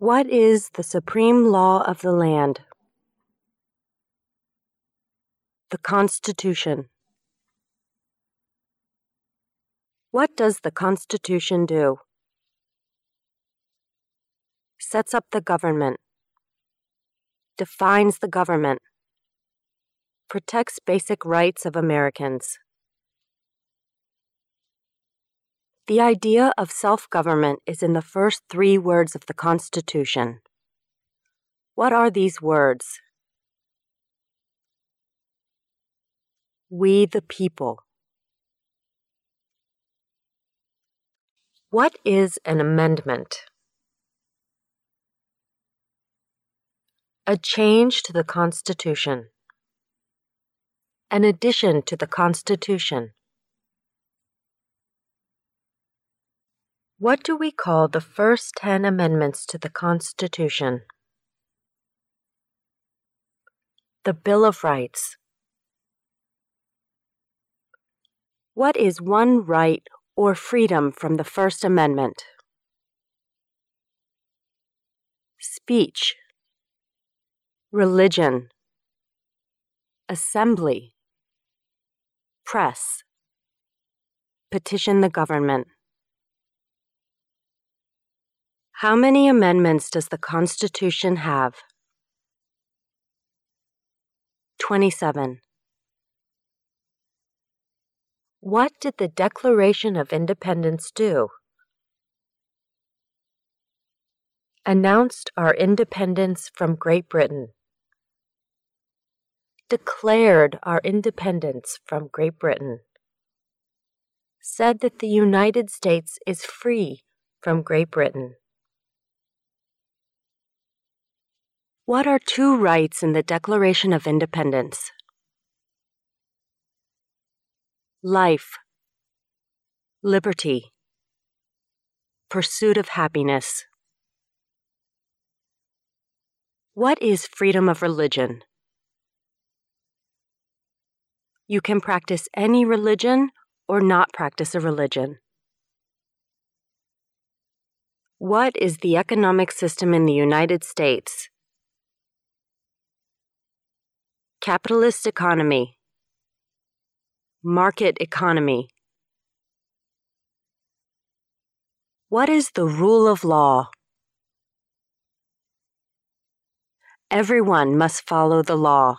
What is the supreme law of the land? The Constitution. What does the Constitution do? Sets up the government, defines the government, protects basic rights of Americans. The idea of self government is in the first three words of the Constitution. What are these words? We the people. What is an amendment? A change to the Constitution. An addition to the Constitution. What do we call the first 10 amendments to the Constitution? The Bill of Rights. What is one right or freedom from the First Amendment? Speech, religion, assembly, press, petition the government. How many amendments does the Constitution have? 27. What did the Declaration of Independence do? Announced our independence from Great Britain. Declared our independence from Great Britain. Said that the United States is free from Great Britain. What are two rights in the Declaration of Independence? Life, liberty, pursuit of happiness. What is freedom of religion? You can practice any religion or not practice a religion. What is the economic system in the United States? Capitalist economy. Market economy. What is the rule of law? Everyone must follow the law.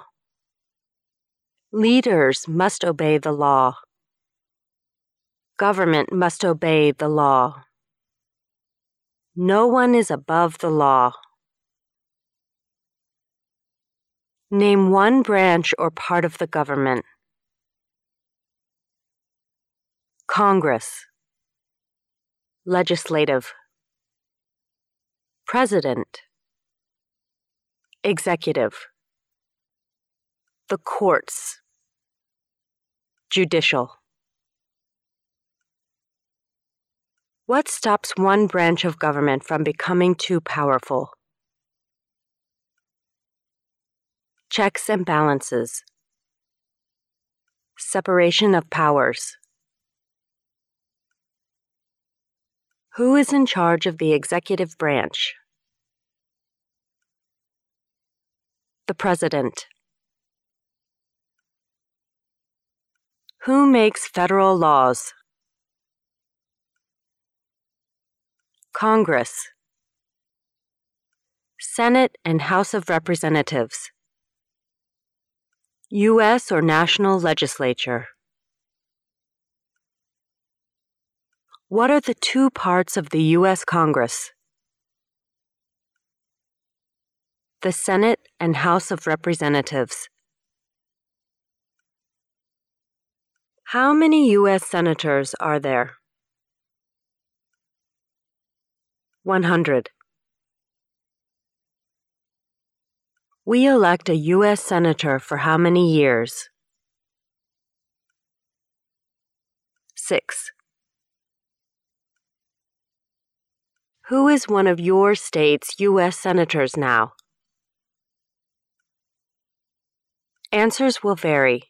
Leaders must obey the law. Government must obey the law. No one is above the law. Name one branch or part of the government. Congress, Legislative, President, Executive, the courts, Judicial. What stops one branch of government from becoming too powerful? Checks and balances. Separation of powers. Who is in charge of the executive branch? The President. Who makes federal laws? Congress. Senate and House of Representatives. U.S. or national legislature? What are the two parts of the U.S. Congress? The Senate and House of Representatives. How many U.S. senators are there? 100. We elect a U.S. Senator for how many years? 6. Who is one of your state's U.S. Senators now? Answers will vary.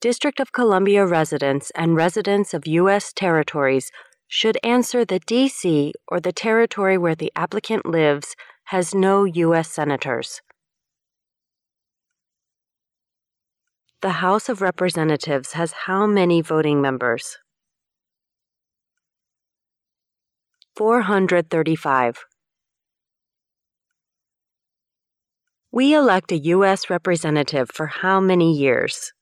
District of Columbia residents and residents of U.S. territories should answer the D.C. or the territory where the applicant lives has no U.S. Senators. The House of Representatives has how many voting members? 435. We elect a U.S. representative for how many years?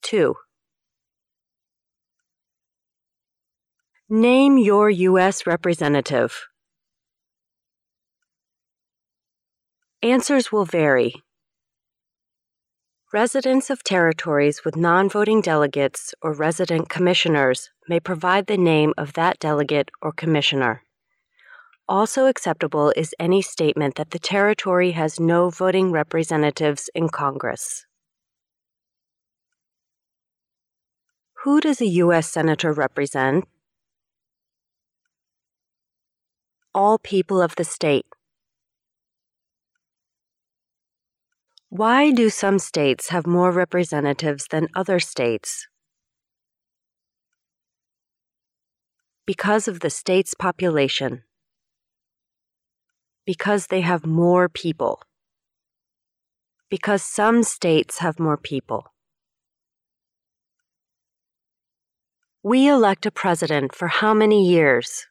2. Name your U.S. representative. Answers will vary. Residents of territories with non voting delegates or resident commissioners may provide the name of that delegate or commissioner. Also acceptable is any statement that the territory has no voting representatives in Congress. Who does a U.S. Senator represent? All people of the state. Why do some states have more representatives than other states? Because of the state's population. Because they have more people. Because some states have more people. We elect a president for how many years?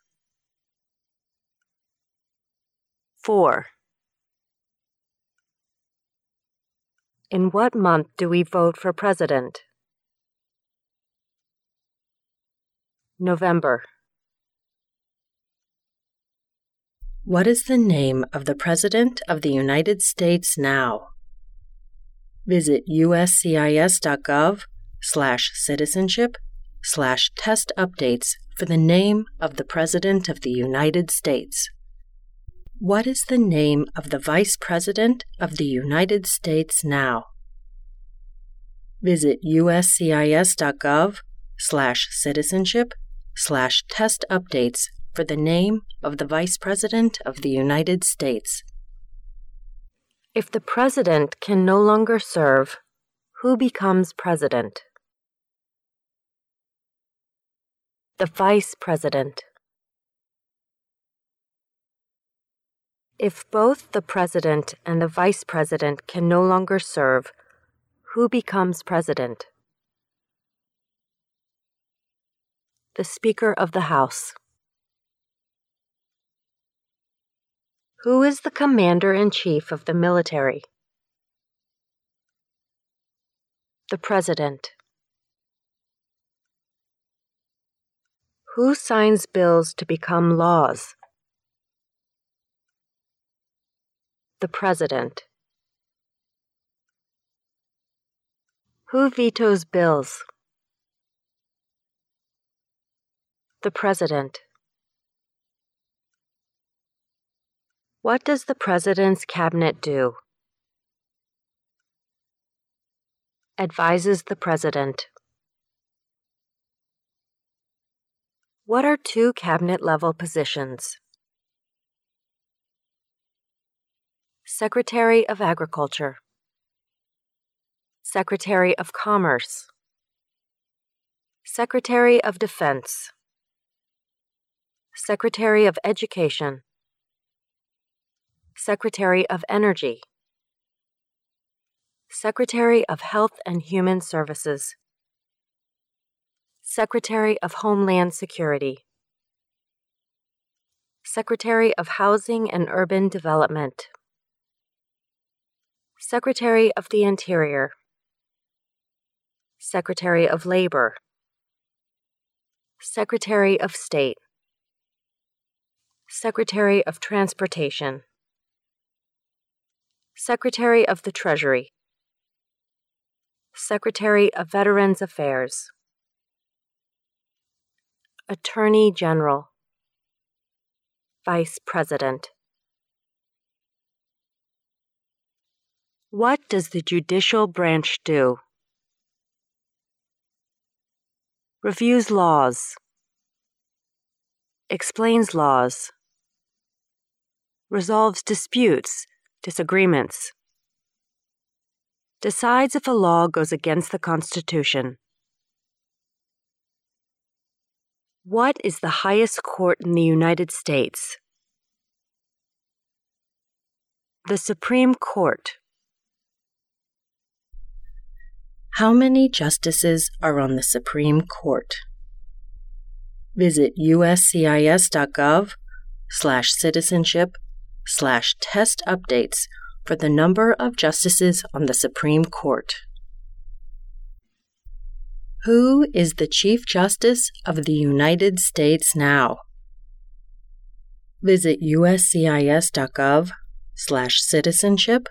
Four. In what month do we vote for president? November. What is the name of the President of the United States now? Visit uscis.gov slash citizenship slash test updates for the name of the President of the United States. What is the name of the Vice President of the United States now? Visit uscis.gov slash citizenship slash test updates for the name of the Vice President of the United States. If the President can no longer serve, who becomes President? The Vice President. If both the President and the Vice President can no longer serve, who becomes President? The Speaker of the House. Who is the Commander in Chief of the military? The President. Who signs bills to become laws? The President. Who vetoes bills? The President. What does the President's Cabinet do? Advises the President. What are two cabinet level positions? Secretary of Agriculture, Secretary of Commerce, Secretary of Defense, Secretary of Education, Secretary of Energy, Secretary of Health and Human Services, Secretary of Homeland Security, Secretary of Housing and Urban Development, Secretary of the Interior, Secretary of Labor, Secretary of State, Secretary of Transportation. Secretary of the Treasury, Secretary of Veterans Affairs, Attorney General, Vice President. What does the judicial branch do? Reviews laws, explains laws, resolves disputes disagreements. Decides if a law goes against the Constitution. What is the highest court in the United States? The Supreme Court. How many justices are on the Supreme Court? Visit uscis.gov slash citizenship slash test updates for the number of justices on the Supreme Court. Who is the Chief Justice of the United States now? Visit uscis.gov slash citizenship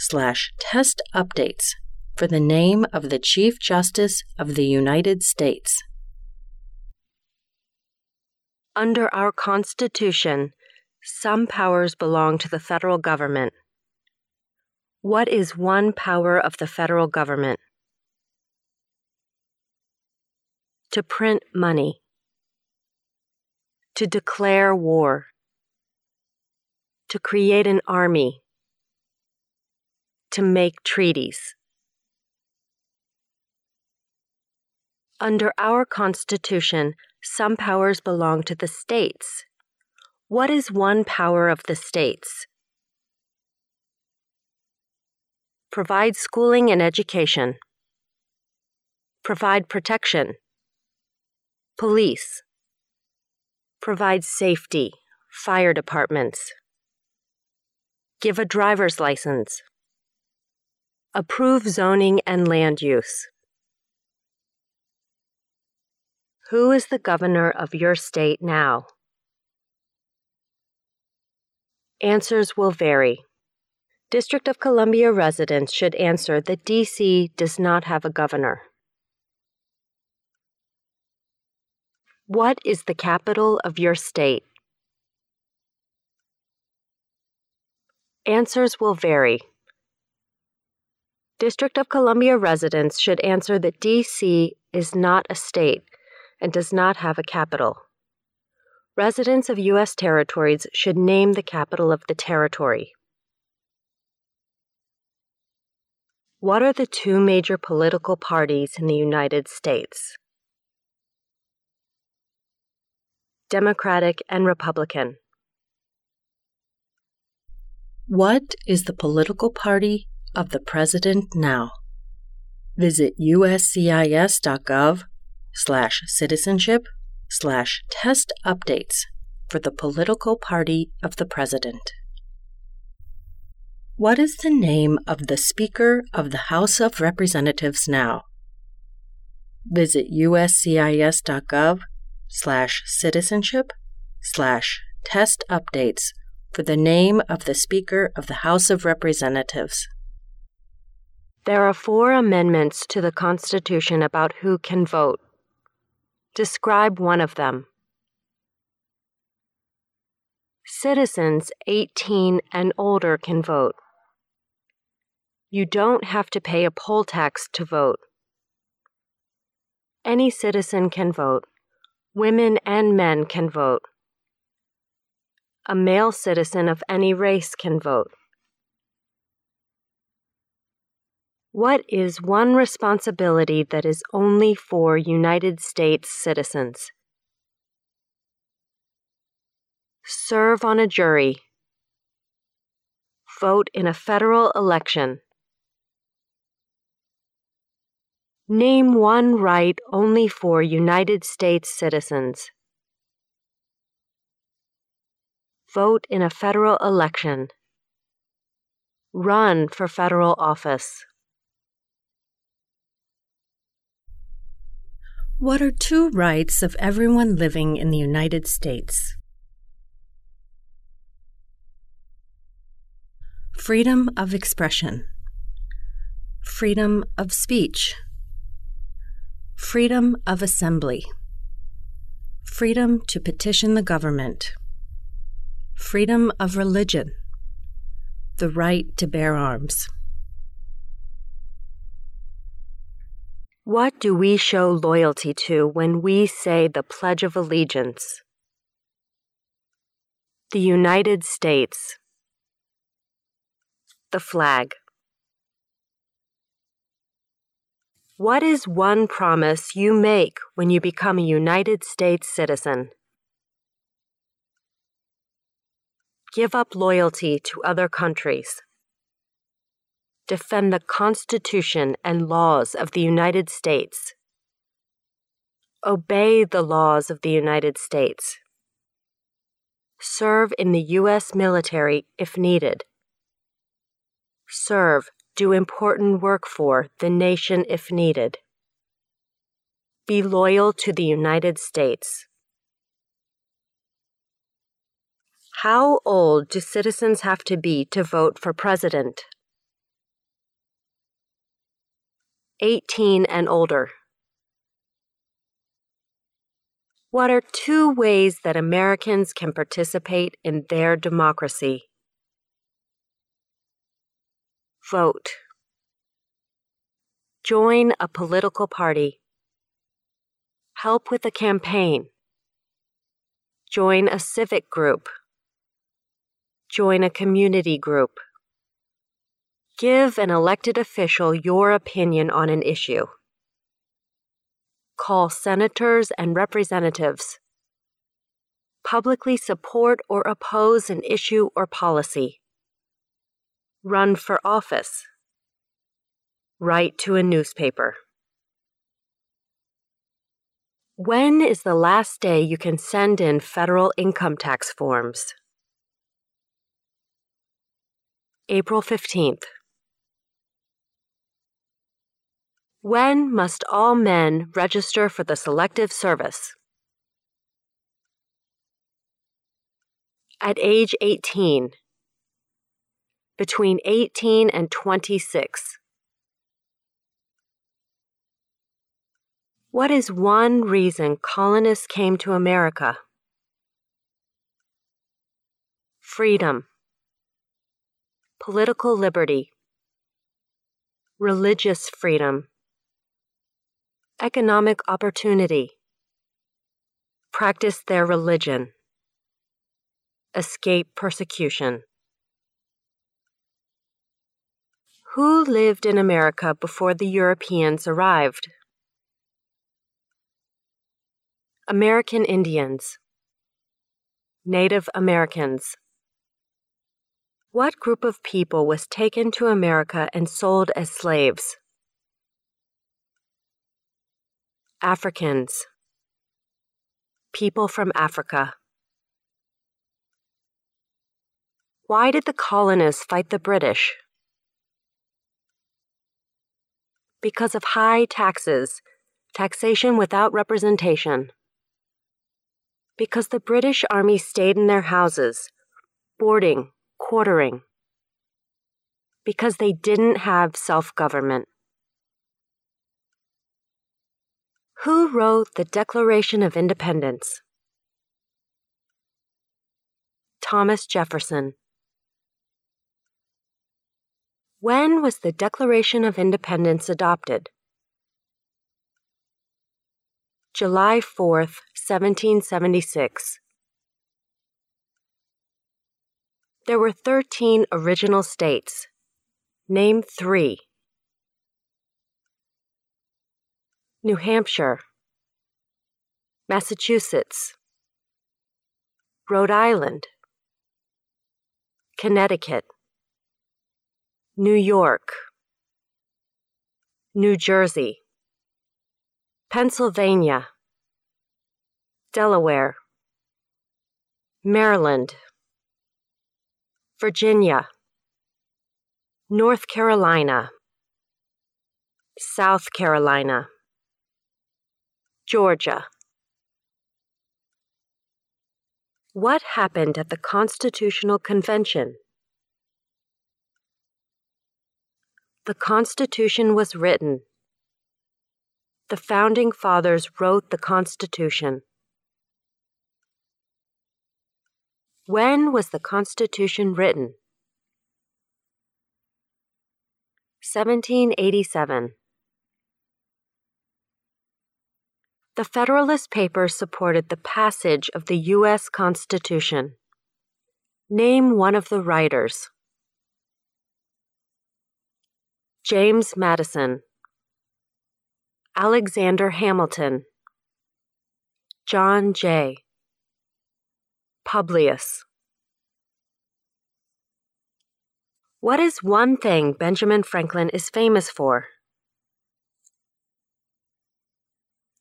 slash test updates for the name of the Chief Justice of the United States. Under our Constitution, some powers belong to the federal government. What is one power of the federal government? To print money. To declare war. To create an army. To make treaties. Under our Constitution, some powers belong to the states. What is one power of the states? Provide schooling and education. Provide protection. Police. Provide safety. Fire departments. Give a driver's license. Approve zoning and land use. Who is the governor of your state now? Answers will vary. District of Columbia residents should answer that DC does not have a governor. What is the capital of your state? Answers will vary. District of Columbia residents should answer that DC is not a state and does not have a capital. Residents of U.S. territories should name the capital of the territory. What are the two major political parties in the United States? Democratic and Republican. What is the political party of the president now? Visit uscis.gov slash citizenship slash test updates for the political party of the president. What is the name of the Speaker of the House of Representatives now? Visit uscis.gov slash citizenship slash test updates for the name of the Speaker of the House of Representatives. There are four amendments to the Constitution about who can vote. Describe one of them. Citizens 18 and older can vote. You don't have to pay a poll tax to vote. Any citizen can vote. Women and men can vote. A male citizen of any race can vote. What is one responsibility that is only for United States citizens? Serve on a jury. Vote in a federal election. Name one right only for United States citizens. Vote in a federal election. Run for federal office. What are two rights of everyone living in the United States? Freedom of expression, freedom of speech. Freedom of assembly, freedom to petition the government, freedom of religion, the right to bear arms. What do we show loyalty to when we say the Pledge of Allegiance? The United States. The flag. What is one promise you make when you become a United States citizen? Give up loyalty to other countries. Defend the Constitution and laws of the United States. Obey the laws of the United States. Serve in the U.S. military if needed. Serve, do important work for the nation if needed. Be loyal to the United States. How old do citizens have to be to vote for president? 18 and older. What are two ways that Americans can participate in their democracy? Vote. Join a political party. Help with a campaign. Join a civic group. Join a community group. Give an elected official your opinion on an issue call senators and representatives. Publicly support or oppose an issue or policy. Run for office. Write to a newspaper. When is the last day you can send in federal income tax forms? April 15th. When must all men register for the Selective Service? At age 18. Between 18 and 26. What is one reason colonists came to America? Freedom, political liberty, religious freedom economic opportunity, practice their religion, escape persecution. Who lived in America before the Europeans arrived? American Indians, Native Americans. What group of people was taken to America and sold as slaves? Africans, people from Africa. Why did the colonists fight the British? Because of high taxes, taxation without representation. Because the British Army stayed in their houses, boarding, quartering. Because they didn't have self government. Who wrote the Declaration of Independence? Thomas Jefferson. When was the Declaration of Independence adopted? July 4, 1776. There were 13 original states. Name three. New Hampshire, Massachusetts, Rhode Island, Connecticut, New York, New Jersey, Pennsylvania, Delaware, Maryland, Virginia, North Carolina, South Carolina. Georgia. What happened at the Constitutional Convention? The Constitution was written. The Founding Fathers wrote the Constitution. When was the Constitution written? 1787. The Federalist Papers supported the passage of the U.S. Constitution. Name one of the writers. James Madison. Alexander Hamilton, John Jay, Publius. What is one thing Benjamin Franklin is famous for?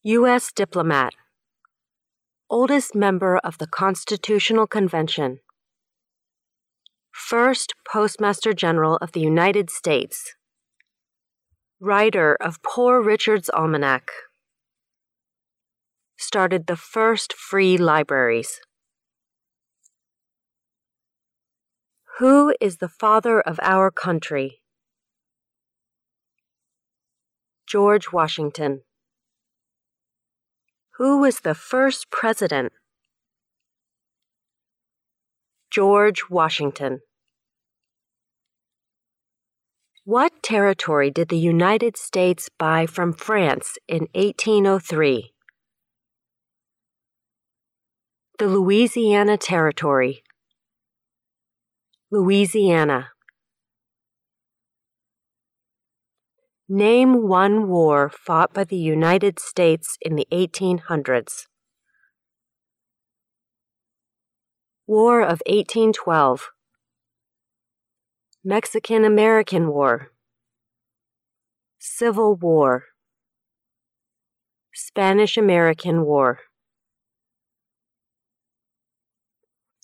U.S. diplomat, oldest member of the Constitutional Convention, first Postmaster General of the United States, writer of Poor Richard's Almanac, started the first free libraries. Who is the father of our country? George Washington. Who was the first president? George Washington. What territory did the United States buy from France in 1803? The Louisiana Territory. Louisiana. Name one war fought by the United States in the 1800s. War of 1812. Mexican American War. Civil War. Spanish American War.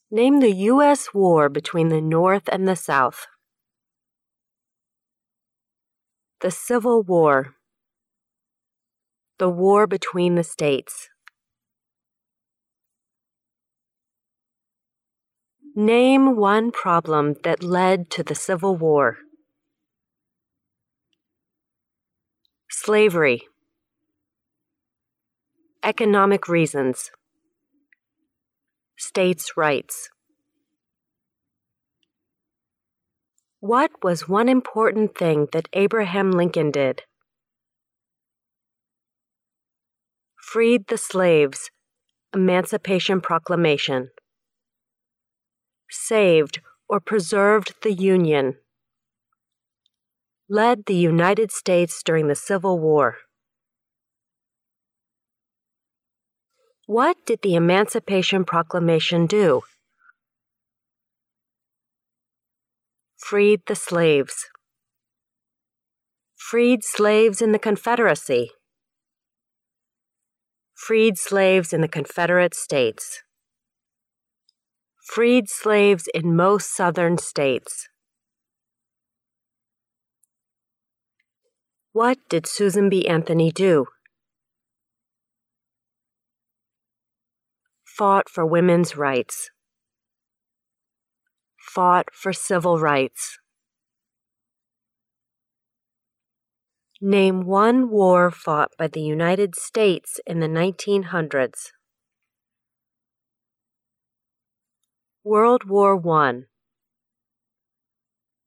Name the U.S. war between the North and the South. The Civil War. The War Between the States. Name one problem that led to the Civil War. Slavery. Economic reasons. States' rights. What was one important thing that Abraham Lincoln did? Freed the slaves. Emancipation Proclamation. Saved or preserved the Union. Led the United States during the Civil War. What did the Emancipation Proclamation do? Freed the slaves. Freed slaves in the Confederacy. Freed slaves in the Confederate States. Freed slaves in most southern states. What did Susan B. Anthony do? Fought for women's rights fought for civil rights. Name one war fought by the United States in the 1900s. World War I,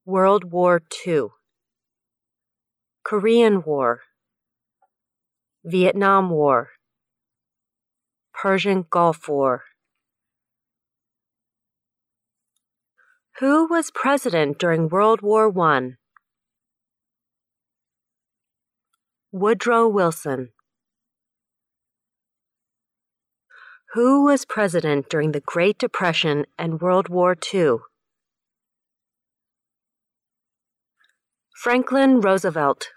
World War II, Korean War, Vietnam War, Persian Gulf War. Who was president during World War I? Woodrow Wilson. Who was president during the Great Depression and World War II? Franklin Roosevelt.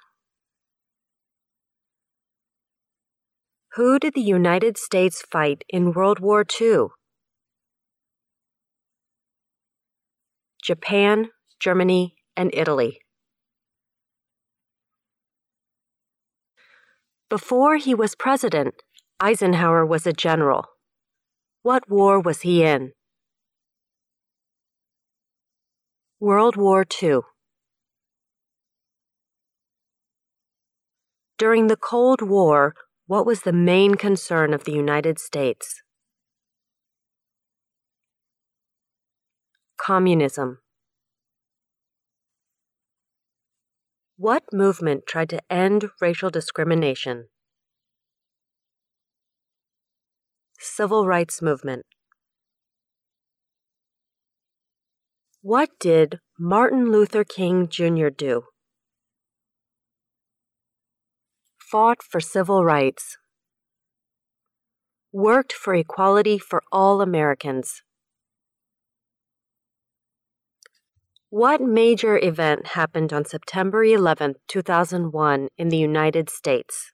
Who did the United States fight in World War II? Japan, Germany, and Italy. Before he was president, Eisenhower was a general. What war was he in? World War II. During the Cold War, what was the main concern of the United States? Communism. What movement tried to end racial discrimination? Civil Rights Movement. What did Martin Luther King Jr. do? fought for civil rights, worked for equality for all Americans. What major event happened on September 11, 2001, in the United States?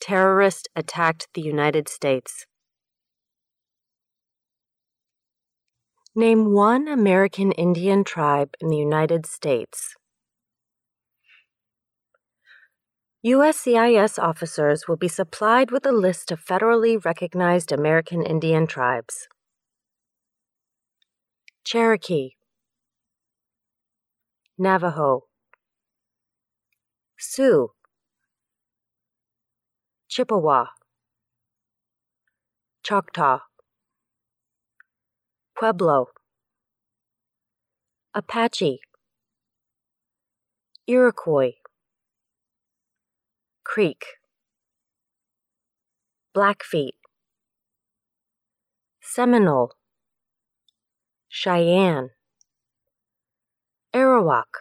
Terrorist attacked the United States. Name one American Indian tribe in the United States. USCIS officers will be supplied with a list of federally recognized American Indian tribes. Cherokee, Navajo, Sioux, Chippewa, Choctaw, Pueblo, Apache, Iroquois, Creek, Blackfeet, Seminole, Cheyenne, Arawak,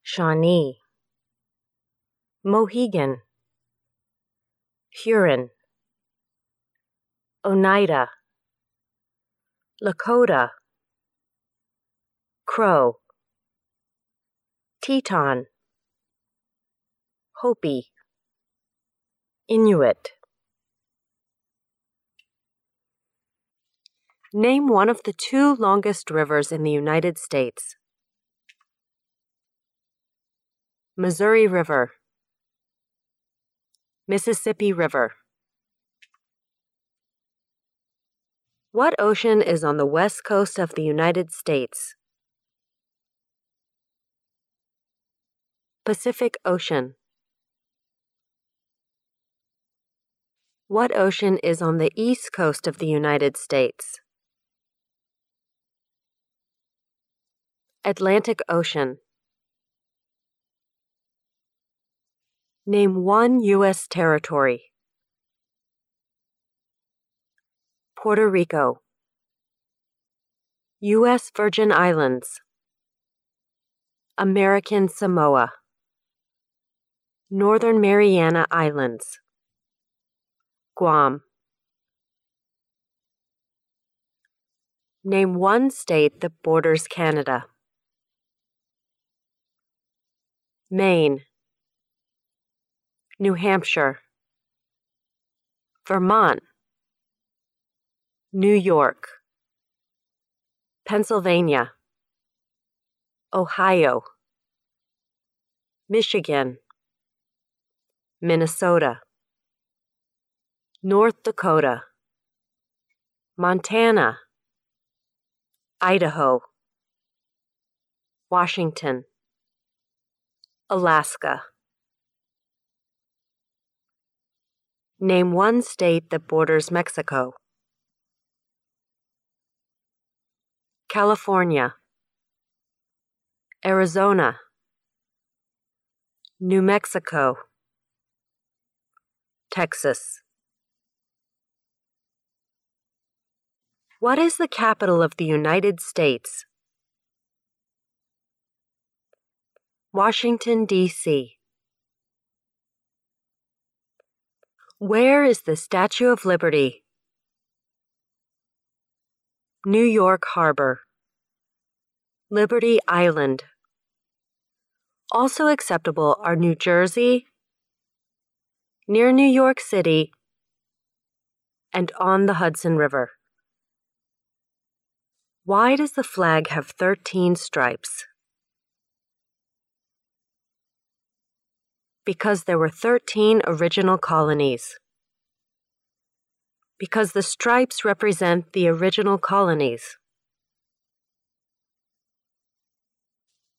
Shawnee, Mohegan, Huron, Oneida, Lakota, Crow, Teton, Hopi, Inuit. Name one of the two longest rivers in the United States. Missouri River, Mississippi River. What ocean is on the west coast of the United States? Pacific Ocean. What ocean is on the east coast of the United States? Atlantic Ocean. Name one U.S. territory. Puerto Rico, U.S. Virgin Islands, American Samoa, Northern Mariana Islands, Guam. Name one state that borders Canada. Maine, New Hampshire, Vermont, New York, Pennsylvania, Ohio, Michigan, Minnesota, North Dakota, Montana, Idaho, Washington, Alaska. Name one state that borders Mexico. California, Arizona, New Mexico, Texas. What is the capital of the United States? Washington, D.C. Where is the Statue of Liberty? New York Harbor, Liberty Island. Also acceptable are New Jersey, near New York City, and on the Hudson River. Why does the flag have 13 stripes? Because there were 13 original colonies because the stripes represent the original colonies.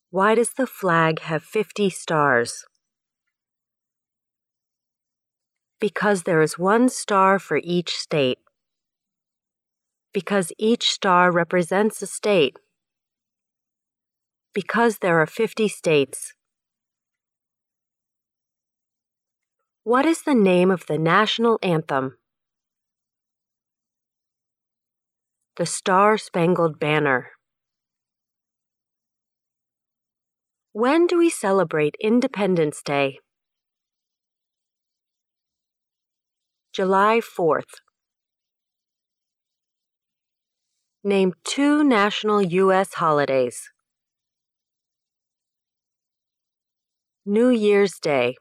Why does the flag have 50 stars? Because there is one star for each state. Because each star represents a state. Because there are 50 states. What is the name of the national anthem? The Star Spangled Banner. When do we celebrate Independence Day? July 4th. Name two national U.S. holidays. New Year's Day,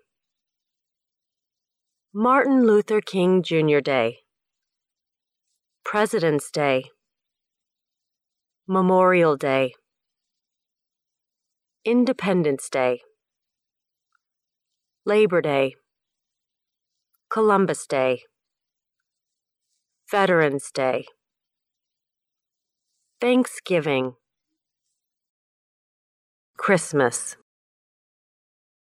Martin Luther King Jr. Day, President's Day, Memorial Day, Independence Day, Labor Day, Columbus Day, Veterans Day, Thanksgiving, Christmas.